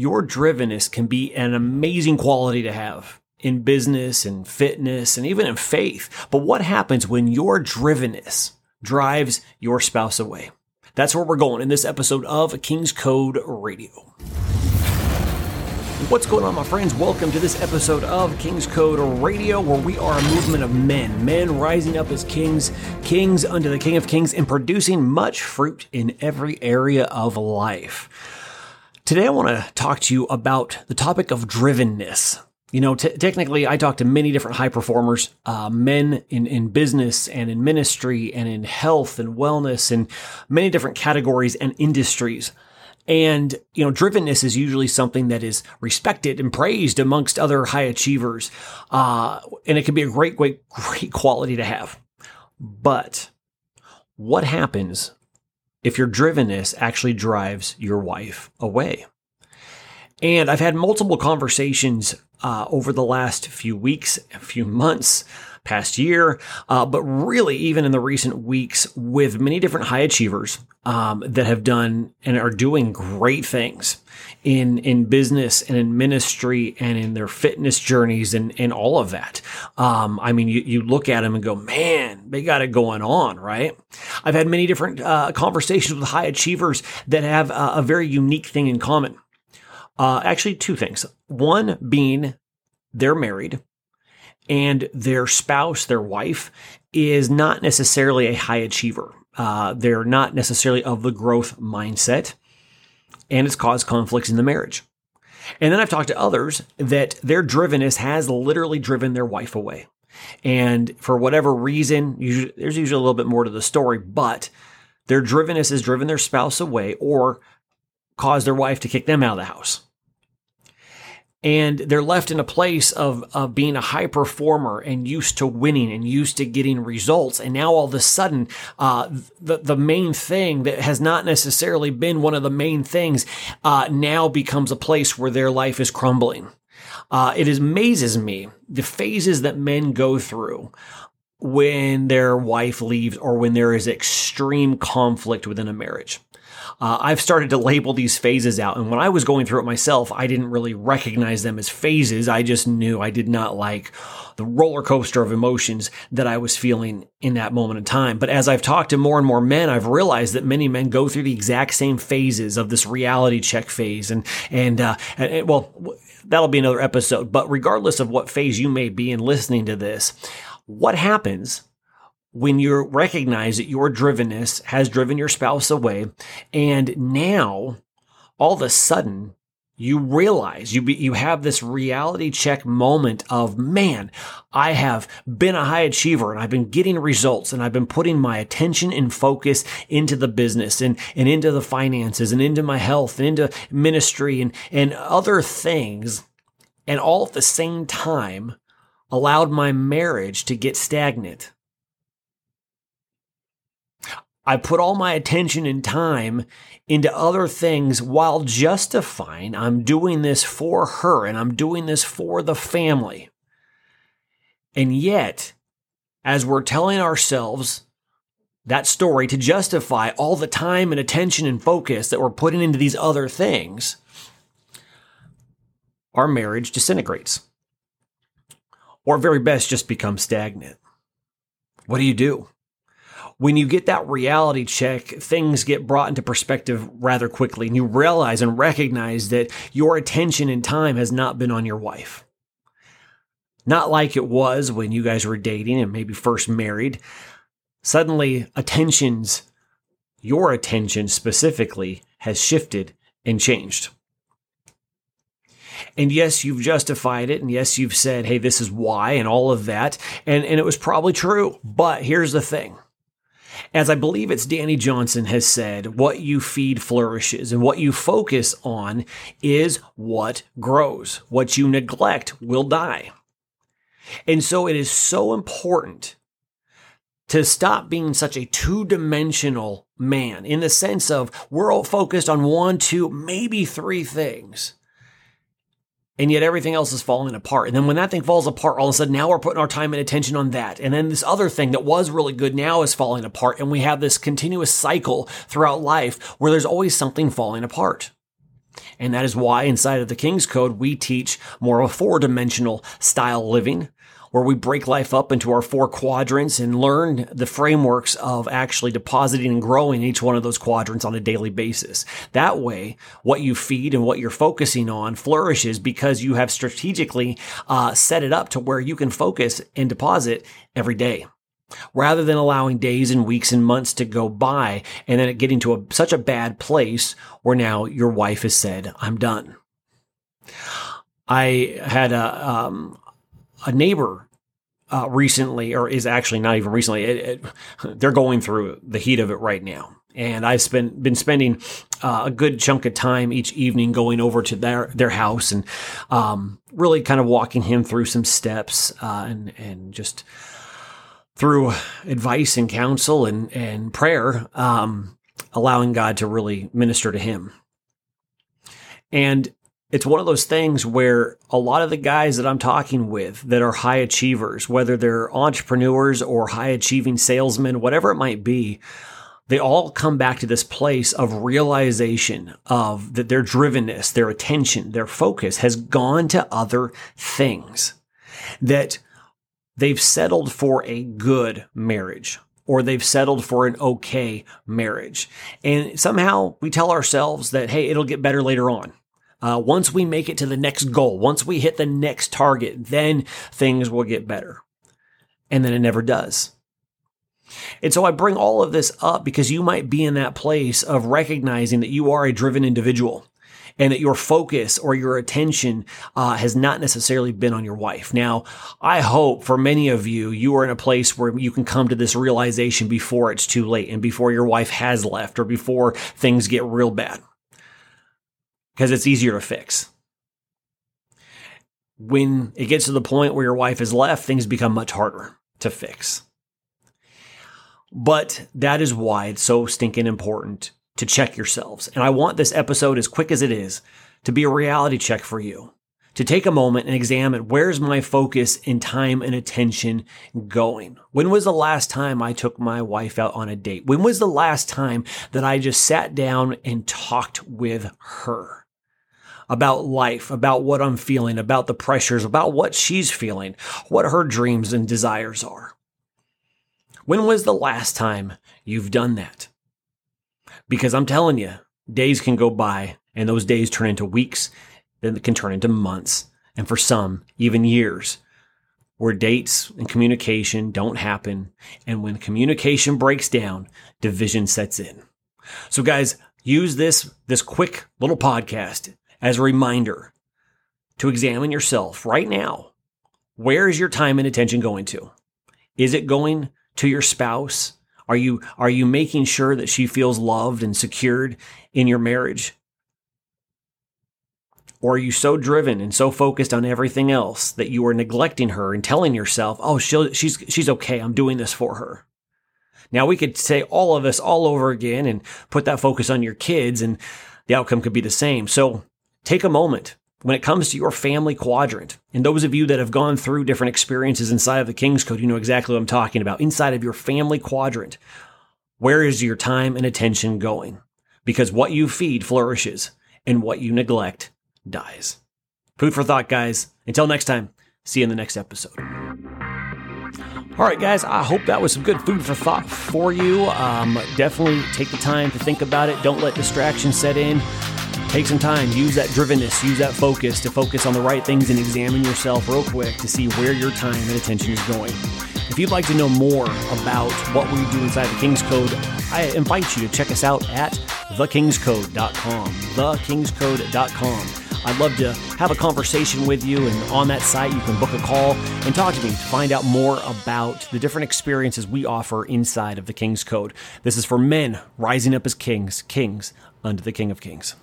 your drivenness can be an amazing quality to have in business and fitness and even in faith. But what happens when your drivenness drives your spouse away? That's where we're going in this episode of King's Code Radio. What's going on, my friends? Welcome to this episode of King's Code Radio, where we are a movement of men, men rising up as kings, kings unto the King of Kings, and producing much fruit in every area of life. Today, I want to talk to you about the topic of drivenness. You know, t- technically, I talk to many different high performers, uh, men in, in business and in ministry and in health and wellness and many different categories and industries. And, you know, drivenness is usually something that is respected and praised amongst other high achievers. Uh, and it can be a great, great, great quality to have. But what happens if your drivenness actually drives your wife away? And I've had multiple conversations uh, over the last few weeks, a few months past year, uh, but really even in the recent weeks with many different high achievers um, that have done and are doing great things in in business and in ministry and in their fitness journeys and and all of that. Um, I mean, you, you look at them and go, man, they got it going on, right? I've had many different uh, conversations with high achievers that have a very unique thing in common. Uh, actually, two things. One being they're married and their spouse, their wife, is not necessarily a high achiever. Uh, they're not necessarily of the growth mindset, and it's caused conflicts in the marriage. And then I've talked to others that their drivenness has literally driven their wife away. And for whatever reason, usually, there's usually a little bit more to the story, but their drivenness has driven their spouse away or caused their wife to kick them out of the house and they're left in a place of, of being a high performer and used to winning and used to getting results. And now all of a sudden, uh, the, the main thing that has not necessarily been one of the main things, uh, now becomes a place where their life is crumbling. Uh, it amazes me the phases that men go through when their wife leaves or when there is extreme conflict within a marriage uh, I've started to label these phases out. And when I was going through it myself, I didn't really recognize them as phases. I just knew I did not like the roller coaster of emotions that I was feeling in that moment in time. But as I've talked to more and more men, I've realized that many men go through the exact same phases of this reality check phase. And, and, uh, and well, that'll be another episode. But regardless of what phase you may be in listening to this, what happens when you recognize that your drivenness has driven your spouse away and now all of a sudden you realize you be, you have this reality check moment of man I have been a high achiever and I've been getting results and I've been putting my attention and focus into the business and, and into the finances and into my health and into ministry and, and other things and all at the same time allowed my marriage to get stagnant I put all my attention and time into other things while justifying I'm doing this for her and I'm doing this for the family. And yet, as we're telling ourselves that story to justify all the time and attention and focus that we're putting into these other things, our marriage disintegrates. Or, very best, just becomes stagnant. What do you do? When you get that reality check, things get brought into perspective rather quickly and you realize and recognize that your attention and time has not been on your wife. Not like it was when you guys were dating and maybe first married. Suddenly, attentions, your attention specifically, has shifted and changed. And yes, you've justified it. And yes, you've said, hey, this is why and all of that. And, and it was probably true. But here's the thing as I believe it's Danny Johnson has said, what you feed flourishes and what you focus on is what grows. What you neglect will die. And so it is so important to stop being such a two dimensional man in the sense of we're all focused on one, two, maybe three things and yet everything else is falling apart. And then when that thing falls apart, all of a sudden now we're putting our time and attention on that. And then this other thing that was really good now is falling apart. And we have this continuous cycle throughout life where there's always something falling apart. And that is why inside of the King's Code, we teach more of a four dimensional style living where we break life up into our four quadrants and learn the frameworks of actually depositing and growing each one of those quadrants on a daily basis. That way, what you feed and what you're focusing on flourishes because you have strategically uh, set it up to where you can focus and deposit every day rather than allowing days and weeks and months to go by and then getting to a, such a bad place where now your wife has said, I'm done. I had a, um, a neighbor uh, recently, or is actually not even recently, it, it, they're going through the heat of it right now. And I've spent, been spending uh, a good chunk of time each evening going over to their, their house and um, really kind of walking him through some steps uh, and, and just through advice and counsel and, and prayer, um, allowing God to really minister to him. And it's one of those things where a lot of the guys that I'm talking with that are high achievers, whether they're entrepreneurs or high achieving salesmen, whatever it might be, they all come back to this place of realization of that their drivenness, their attention, their focus has gone to other things. That they've settled for a good marriage or they've settled for an okay marriage. And somehow we tell ourselves that, hey, it'll get better later on. Uh, once we make it to the next goal, once we hit the next target, then things will get better. And then it never does. And so I bring all of this up because you might be in that place of recognizing that you are a driven individual and that your focus or your attention uh, has not necessarily been on your wife. Now, I hope for many of you, you are in a place where you can come to this realization before it's too late and before your wife has left or before things get real bad because it's easier to fix. When it gets to the point where your wife has left, things become much harder to fix. But that is why it's so stinking important to check yourselves. And I want this episode, as quick as it is, to be a reality check for you. To take a moment and examine where's my focus and time and attention going? When was the last time I took my wife out on a date? When was the last time that I just sat down and talked with her? about life, about what I'm feeling, about the pressures, about what she's feeling, what her dreams and desires are. When was the last time you've done that? Because I'm telling you, days can go by and those days turn into weeks, then it can turn into months, and for some, even years, where dates and communication don't happen. And when communication breaks down, division sets in. So guys, use this, this quick little podcast as a reminder to examine yourself right now. Where is your time and attention going to? Is it going to your spouse? Are you are you making sure that she feels loved and secured in your marriage? Or are you so driven and so focused on everything else that you are neglecting her and telling yourself, "Oh, she'll, she's she's okay. I'm doing this for her." Now we could say all of this all over again and put that focus on your kids and the outcome could be the same. So take a moment when it comes to your family quadrant, and those of you that have gone through different experiences inside of the King's Code, you know exactly what I'm talking about. Inside of your family quadrant, where is your time and attention going? Because what you feed flourishes, and what you neglect dies. Food for thought, guys. Until next time, see you in the next episode. All right, guys, I hope that was some good food for thought for you. Um, definitely take the time to think about it. Don't let distractions set in. Take some time, use that drivenness, use that focus to focus on the right things and examine yourself real quick to see where your time and attention is going. If you'd like to know more about what we do inside the King's Code, I invite you to check us out at thekingscode.com. Thekingscode.com. I'd love to have a conversation with you, and on that site, you can book a call and talk to me to find out more about the different experiences we offer inside of the King's Code. This is for men rising up as kings, kings under the King of Kings.